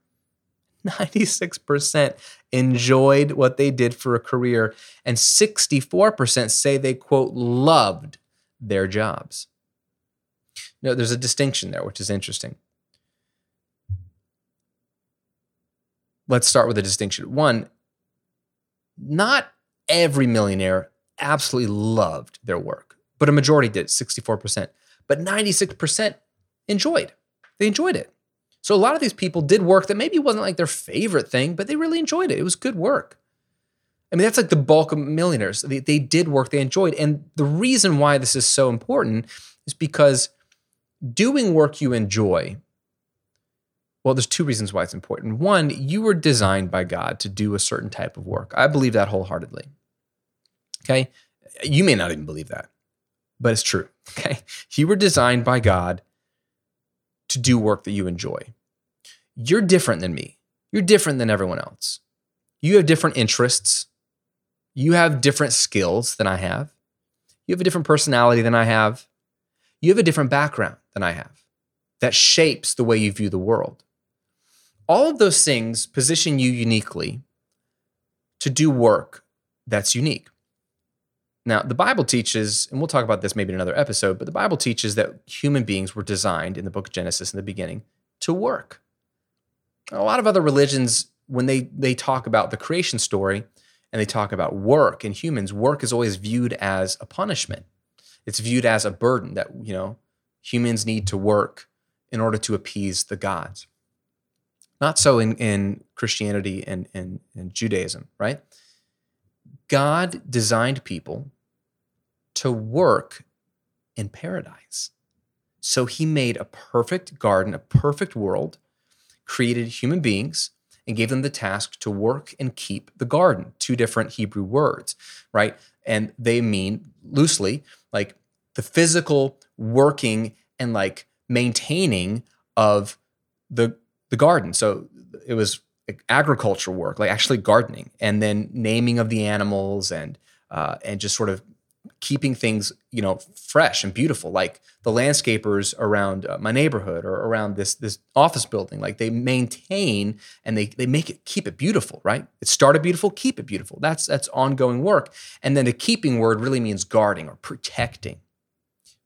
96% enjoyed what they did for a career, and 64% say they, quote, loved their jobs. Now, there's a distinction there, which is interesting. Let's start with a distinction. One, not every millionaire absolutely loved their work, but a majority did, 64%. But 96% enjoyed. They enjoyed it. So a lot of these people did work that maybe wasn't like their favorite thing, but they really enjoyed it. It was good work. I mean, that's like the bulk of millionaires. They, they did work they enjoyed. And the reason why this is so important is because doing work you enjoy well, there's two reasons why it's important. One, you were designed by God to do a certain type of work. I believe that wholeheartedly. Okay. You may not even believe that, but it's true. [laughs] Okay. You were designed by God to do work that you enjoy. You're different than me. You're different than everyone else. You have different interests. You have different skills than I have. You have a different personality than I have. You have a different background than I have that shapes the way you view the world. All of those things position you uniquely to do work that's unique. Now, the Bible teaches, and we'll talk about this maybe in another episode, but the Bible teaches that human beings were designed in the book of Genesis in the beginning to work. A lot of other religions, when they, they talk about the creation story and they talk about work and humans, work is always viewed as a punishment. It's viewed as a burden that, you know, humans need to work in order to appease the gods. Not so in, in Christianity and, and, and Judaism, right? God designed people to work in paradise. So he made a perfect garden, a perfect world, created human beings, and gave them the task to work and keep the garden. Two different Hebrew words, right? And they mean loosely like the physical working and like maintaining of the the garden. So it was agriculture work, like actually gardening, and then naming of the animals and uh, and just sort of keeping things you know fresh and beautiful. Like the landscapers around uh, my neighborhood or around this this office building like they maintain and they they make it keep it beautiful right? It started beautiful keep it beautiful. That's that's ongoing work. And then the keeping word really means guarding or protecting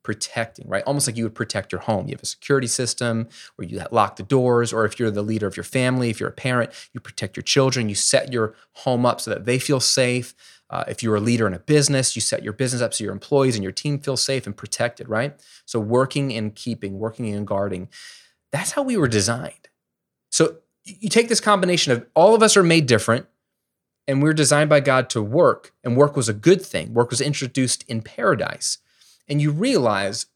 protecting, right? Almost like you would protect your home. You have a security system where you lock the doors, or if you're the leader of your family, if you're a parent, you protect your children. You set your home up so that they feel safe. Uh, if you're a leader in a business, you set your business up so your employees and your team feel safe and protected, right? So working and keeping, working and guarding. That's how we were designed. So you take this combination of all of us are made different and we're designed by God to work, and work was a good thing. Work was introduced in paradise and you realize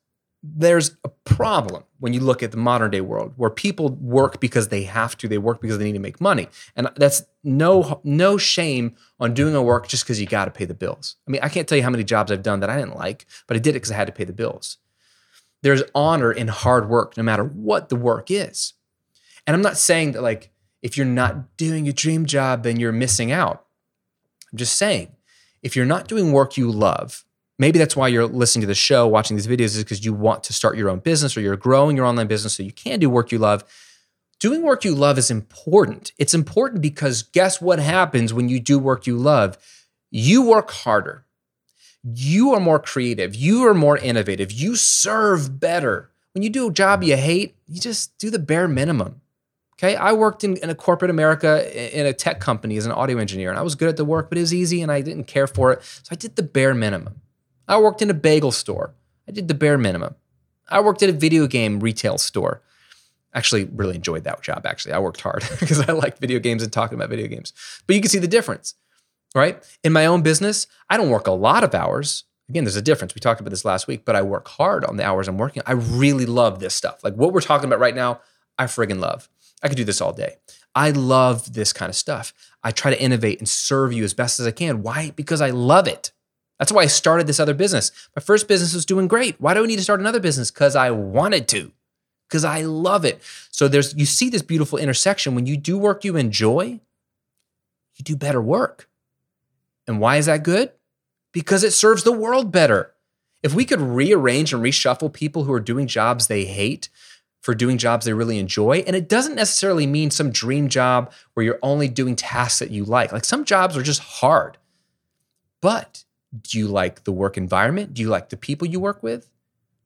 there's a problem when you look at the modern day world where people work because they have to they work because they need to make money. And that's no no shame on doing a work just because you got to pay the bills. I mean i can't tell you how many jobs i've done that i didn't like but i did it because i had to pay the bills. There's honor in hard work no matter what the work is. And i'm not saying that like if you're not doing a dream job then you're missing out. I'm just saying if you're not doing work you love maybe that's why you're listening to the show, watching these videos, is because you want to start your own business or you're growing your online business so you can do work you love. Doing work you love is important. It's important because guess what happens when you do work you love? You work harder. You are more creative. You are more innovative. You serve better. When you do a job you hate, you just do the bare minimum. Okay. I worked in, in a corporate America in a tech company as an audio engineer, and I was good at the work, but it was easy and I didn't care for it. So I did the bare minimum. I worked in a bagel store. I did the bare minimum. I worked at a video game retail store. Actually, really enjoyed that job. Actually, I worked hard [laughs] because I liked video games and talking about video games. But you can see the difference, right? In my own business, I don't work a lot of hours. Again, there's a difference. We talked about this last week, but I work hard on the hours I'm working. I really love this stuff. Like what we're talking about right now, I friggin' love. I could do this all day. I love this kind of stuff. I try to innovate and serve you as best as I can. Why? Because I love it. That's why I started this other business. My first business was doing great. Why do I need to start another business? Because I wanted to, because I love it. So there's you see this beautiful intersection. When you do work you enjoy, you do better work. And why is that good? Because it serves the world better. If we could rearrange and reshuffle people who are doing jobs they hate for doing jobs they really enjoy, and it doesn't necessarily mean some dream job where you're only doing tasks that you like. Like some jobs are just hard. But do you like the work environment? Do you like the people you work with?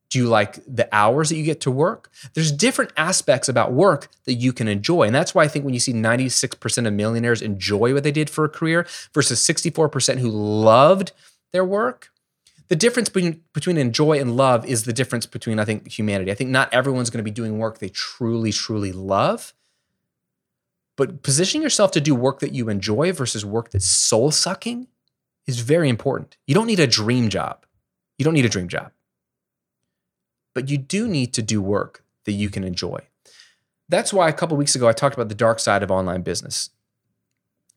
Do you like the hours that you get to work? There's different aspects about work that you can enjoy. And that's why I think when you see 96% of millionaires enjoy what they did for a career versus 64% who loved their work, the difference between, between enjoy and love is the difference between, I think, humanity. I think not everyone's going to be doing work they truly, truly love. But positioning yourself to do work that you enjoy versus work that's soul sucking is very important. You don't need a dream job. You don't need a dream job. But you do need to do work that you can enjoy. That's why a couple weeks ago I talked about the dark side of online business.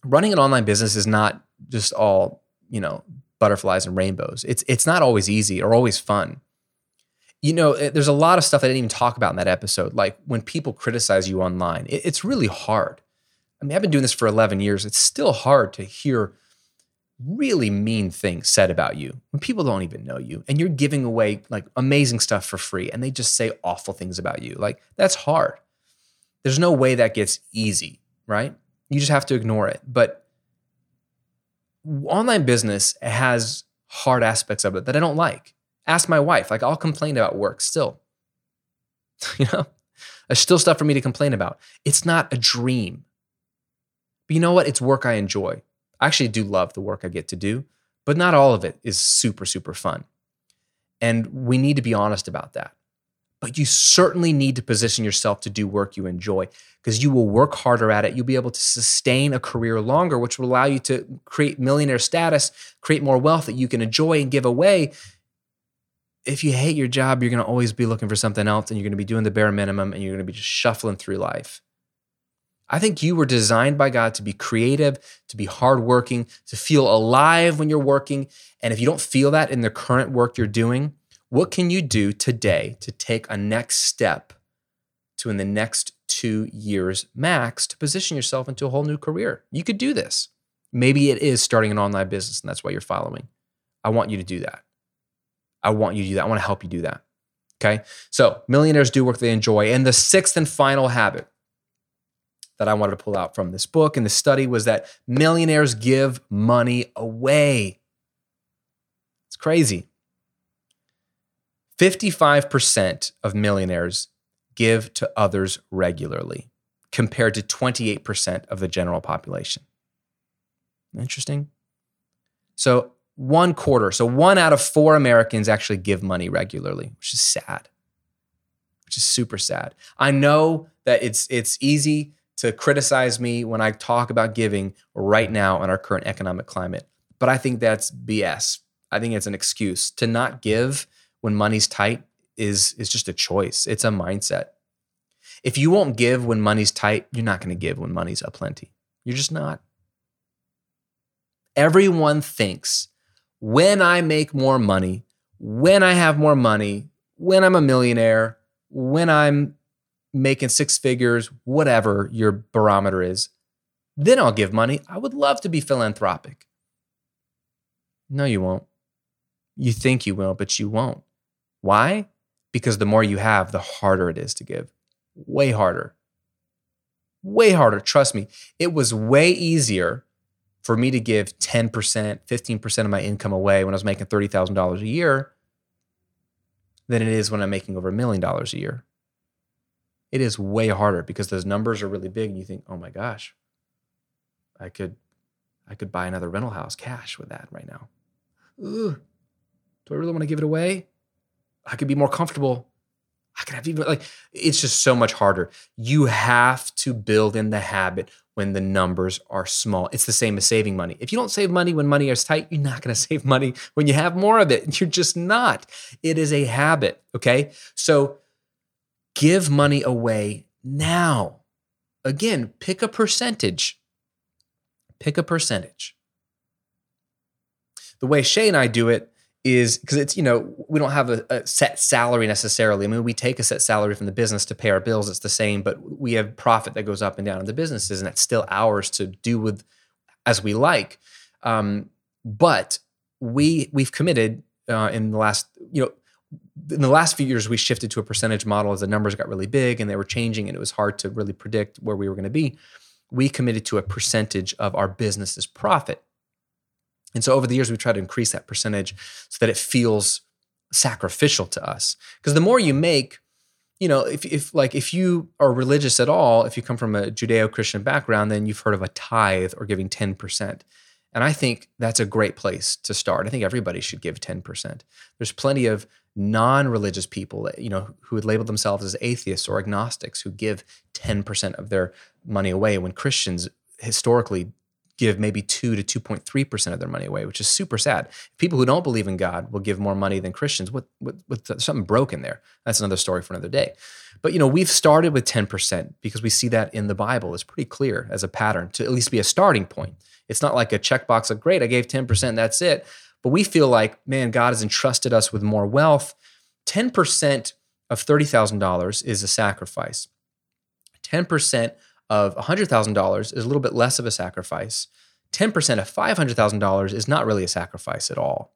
Running an online business is not just all, you know, butterflies and rainbows. It's it's not always easy or always fun. You know, eh, there's a lot of stuff I didn't even talk about in that episode, like when people criticize you online. It's really hard. I mean, I've been doing this for 11 years. It's still hard to hear really mean things said about you when people don't even know you and you're giving away like amazing stuff for free and they just say awful things about you. Like, that's hard. There's no way that gets easy, right? You just have to ignore it. But online business has hard aspects of it that I don't like. Ask my wife. Like, I'll complain about work still. [laughs] you know, there's still stuff for me to complain about. It's not a dream. But you know what? It's work I enjoy. I actually do love the work I get to do, but not all of it is super, super fun. And we need to be honest about that. But you certainly need to position yourself to do work you enjoy because you will work harder at it. You'll be able to sustain a career longer, which will allow you to create millionaire status, create more wealth that you can enjoy and give away. If you hate your job, you're going to always be looking for something else and you're going to be doing the bare minimum and you're going to be just shuffling through life. I think you were designed by God to be creative, to be hardworking, to feel alive when you're working. And if you don't feel that in the current work you're doing, what can you do today to take a next step to in the next two years max to position yourself into a whole new career? You could do this. Maybe it is starting an online business and that's why you're following. I want you to do that. I want you to do that. I want to help you do that. Okay. So millionaires do work they enjoy. And the sixth and final habit that I wanted to pull out from this book and the study was that millionaires give money away. It's crazy. 55% of millionaires give to others regularly, compared to 28% of the general population. Interesting. So, one quarter, so one out of four Americans actually give money regularly, which is sad, which is super sad. I know that it's it's easy to criticize me when I talk about giving right now in our current economic climate. But I think that's BS. I think it's an excuse. To not give when money's tight is, is just a choice, it's a mindset. If you won't give when money's tight, you're not going to give when money's aplenty. You're just not. Everyone thinks when I make more money, when I have more money, when I'm a millionaire, when I'm making six figures, whatever your barometer is, then I'll give money. I would love to be philanthropic. No, you won't. You think you will, but you won't. Why? Because the more you have, the harder it is to give. Way harder. Way harder. Trust me. It was way easier for me to give 10%, 15% of my income away when I was making $30,000 a year than it is when I'm making over a million dollars a year it is way harder because those numbers are really big and you think, oh my gosh, I could I could buy another rental house cash with that right now. Ugh, do I really want to give it away? I could be more comfortable. I could have even like it's just so much harder. You have to build in the habit when the numbers are small. It's the same as saving money. If you don't save money when money is tight, you're not going [laughs] to save money when you have more of it. You're just not. It is a habit, okay? So give money away now. Again, pick a percentage. Pick a percentage. The way Shay and I do it is because it's, you know, we don't have a, a, set salary necessarily. I mean, we take a set salary from the business to pay our bills, it's the same, but we have profit that goes up and down in the businesses, and that's still ours to do with as we like. Um, but we we've committed uh, in the last, you know, in the last few years, we shifted to a percentage model as the numbers got really big and they were changing, and it was hard to really predict where we were going to be. We committed to a percentage of our business's profit. And so over the years, we tried to increase that percentage so that it feels sacrificial to us. Because the more you make, you know, if, if like if you are religious at all, if you come from a Judeo-Christian background, then you've heard of a tithe or giving 10%. And I think that's a great place to start. I think everybody should give 10%. There's plenty of non-religious people, you know, who would label themselves as atheists or agnostics who give 10% of their money away when Christians historically give maybe 2 to 2.3% of their money away, which is super sad. People who don't believe in God will give more money than Christians. What, what, something broken there. That's another story for another day. But you know, we've started with 10% because we see that in the Bible. It's pretty clear as a pattern to at least be a starting point. It's not like a checkbox of great, I gave 10%, that's it. But we feel like, man, God has entrusted us with more wealth. 10% of $30,000 is a sacrifice. 10% of $100,000 is a little bit less of a sacrifice. 10% of $500,000 is not really a sacrifice at all.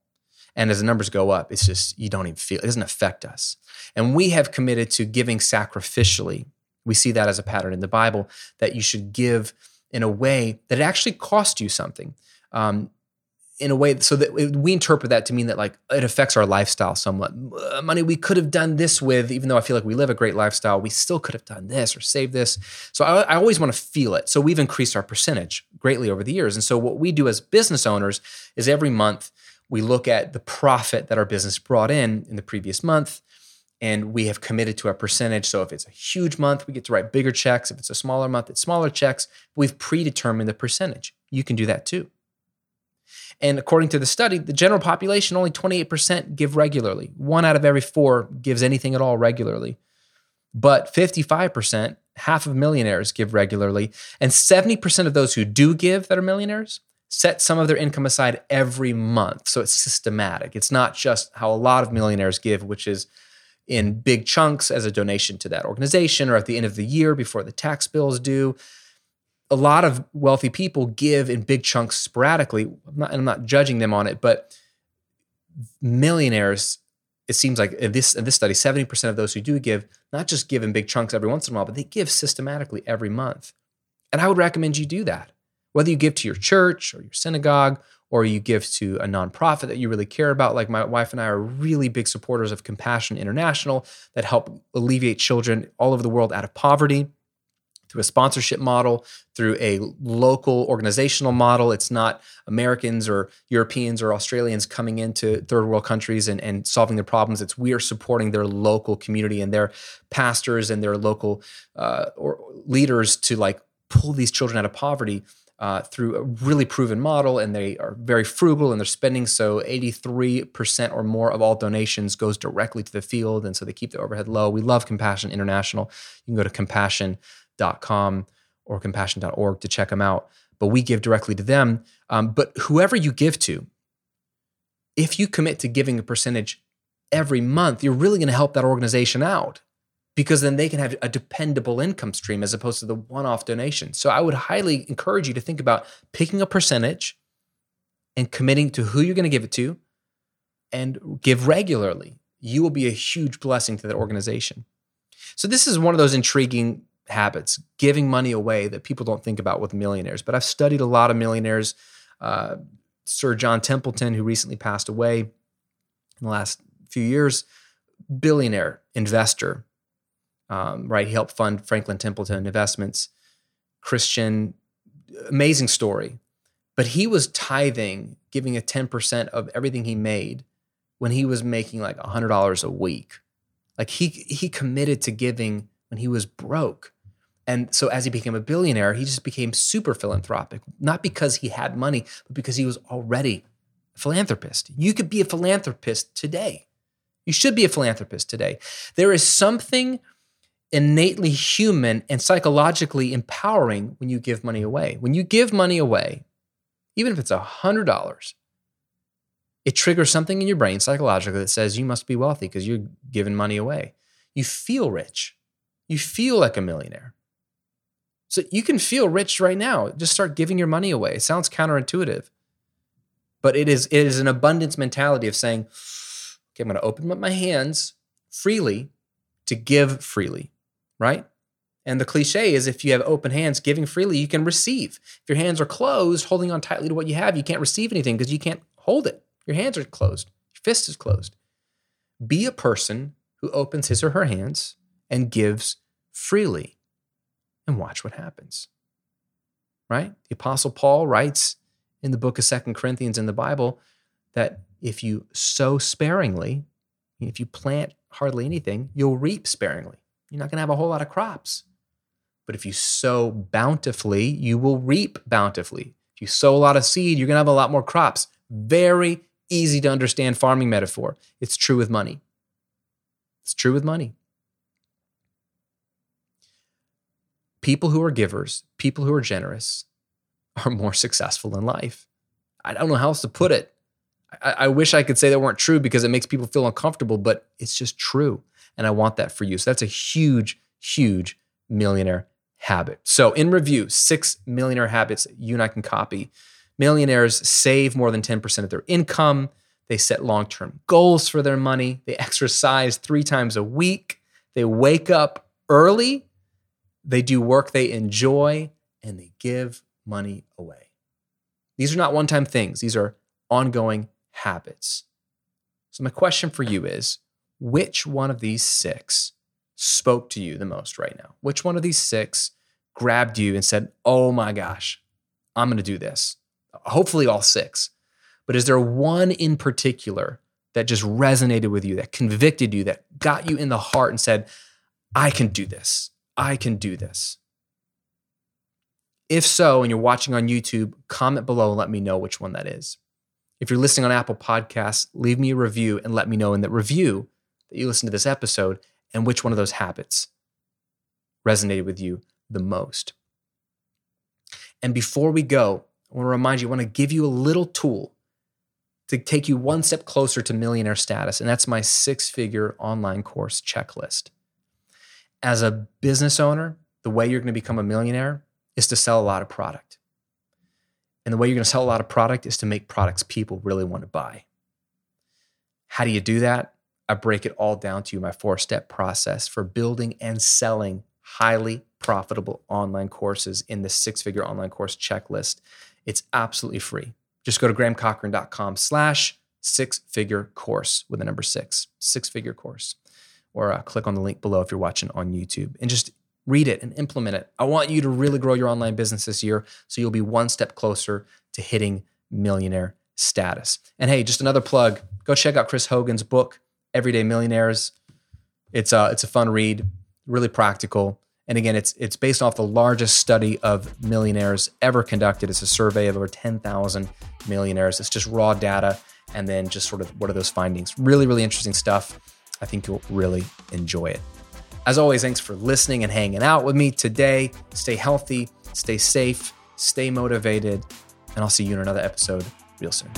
And as the numbers go up, it's just, you don't even feel it doesn't affect us. And we have committed to giving sacrificially. We see that as a pattern in the Bible that you should give in a way that it actually costs you something. Um, in a way so that we interpret that to mean that like it affects our lifestyle somewhat uh, money we could have done this with even though i feel like we live a great lifestyle we still could have done this or saved this so i, I always want to feel it so we've increased our percentage greatly over the years and so what we do as business owners is every month we look at the profit that our business brought in in the previous month and we have committed to a percentage. So if it's a huge month, we get to write bigger checks. If it's a smaller month, it's smaller checks. We've predetermined the percentage. You can do that too. And according to the study, the general population, only 28% give regularly. One out of every four gives anything at all regularly. But 55%, half of millionaires give regularly. And 70% of those who do give that are millionaires set some of their income aside every month. So it's systematic. It's not just how a lot of millionaires give, which is in big chunks as a donation to that organization or at the end of the year before the tax bills due a lot of wealthy people give in big chunks sporadically. I'm not, I'm not judging them on it, but millionaires, it seems like in this in this study, 70% of those who do give, not just give in big chunks every once in a while, but they give systematically every month. And I would recommend you do that. Whether you give to your church or your synagogue or you give to a nonprofit that you really care about. Like my wife and I are really big supporters of Compassion International that help alleviate children all over the world out of poverty through a sponsorship model, through a local organizational model. It's not Americans or Europeans or Australians coming into third world countries and, and solving their problems. It's we are supporting their local community and their pastors and their local uh, or leaders to like pull these children out of poverty. Uh, through a really proven model, and they are very frugal and they're spending so 83% or more of all donations goes directly to the field, and so they keep the overhead low. We love Compassion International. You can go to compassion compassion.com or compassion.org to check them out. But we give directly to them. Um, but whoever you give to, if you commit to giving a percentage every month, you're really going to help that organization out because then they can have a dependable income stream as opposed to the one off donation. So I would highly encourage you to think about picking a percentage and committing to who you're going to give it to and give regularly. You will be a huge blessing to that organization. So this is one of those intriguing habits, giving money away that people don't think about with millionaires. But I've studied a lot of millionaires. Uh, Sir John Templeton, who recently passed away in the last few years, billionaire investor, um, right? He helped fund Franklin Templeton Investments. Christian, amazing story. But he was tithing, giving a 10% of everything he made when he was making like $100 a week. Like he he committed to giving when he was broke. And so as he became a billionaire, he just became super philanthropic, not because he had money, but because he was already a philanthropist. You could be a philanthropist today. You should be a philanthropist today. There is something innately human and psychologically empowering when you give money away. When you give money away, even if it's $100, it triggers something in your brain psychologically that says you must be wealthy because you're giving money away. You feel rich. You feel like a millionaire. So you can feel rich right now. Just start giving your money away. It sounds counterintuitive, but it is it is an abundance mentality of saying, okay, I'm going to open up my hands freely to give freely, right? And the cliche is if you have open hands, giving freely, you can receive. If your hands are closed, holding on tightly to what you have, you can't receive anything because you can't hold it. Your hands are closed, your fist is closed. Be a person who opens his or her hands and gives freely and watch what happens. Right? The Apostle Paul writes in the book of Second Corinthians in the Bible that if you sow sparingly, if you plant hardly anything, you'll reap sparingly. You're not going to have a whole lot of crops. But if you sow bountifully, you will reap bountifully. If you sow a lot of seed, you're going to have a lot more crops. Very easy to understand farming metaphor. It's true with money. It's true with money. People who are givers, people who are generous, are more successful in life. I don't know how else to put it. I, I, wish I could say that weren't true because it makes people feel uncomfortable, but it's just true. And I want that for you. So that's a huge, huge millionaire habit. So, in review, six millionaire habits you and I can copy. Millionaires save more than 10% of their income. They set long term goals for their money. They [laughs] exercise three times a week. They wake up early. They do work they enjoy and they give money away. These are not one time things, these are ongoing habits. So, my question for you is which one of these six spoke to you the most right now? Which one of these six grabbed you and said, Oh my gosh, I'm going to do this? Hopefully, all six. But is there one in particular that just resonated with you, that convicted you, that got you in the heart and said, I can do this? I can do this. If so, and you're watching on YouTube, comment below and let me know which one that is. If you're listening on Apple Podcasts, leave me a review and let me know in that review that you listened to this episode and which one of those habits resonated with you the most. And before we go, I want to remind you, I want to give you a little tool to take you one step closer to millionaire status. And that's my six figure online course checklist. As a business owner, the way you're going to become a millionaire is to sell a lot of product. And the way you're going to sell a lot of product is to make products people really want to buy. How do you do that? I break it all down to you my four step process for building and selling highly profitable online courses in the six figure online course checklist. It's absolutely free. Just go to grahamcochrane.com slash six figure course with the number six, six figure course. Or uh, click on the link below if you're watching on YouTube and just read it and implement it. I want you to really grow your online business this year so you'll be one step closer to hitting millionaire status. And hey, just another plug go check out Chris Hogan's book, Everyday Millionaires. It's, uh, it's a fun read, really practical. And again, it's it's based off the largest study of millionaires ever conducted. It's a survey of over 10,000 millionaires. It's just raw data and then just sort of what are those findings. Really, really interesting stuff. I think you'll really enjoy it. As always, thanks for listening and hanging out with me today. Stay healthy, stay safe, stay motivated, and I'll see you in another episode real soon.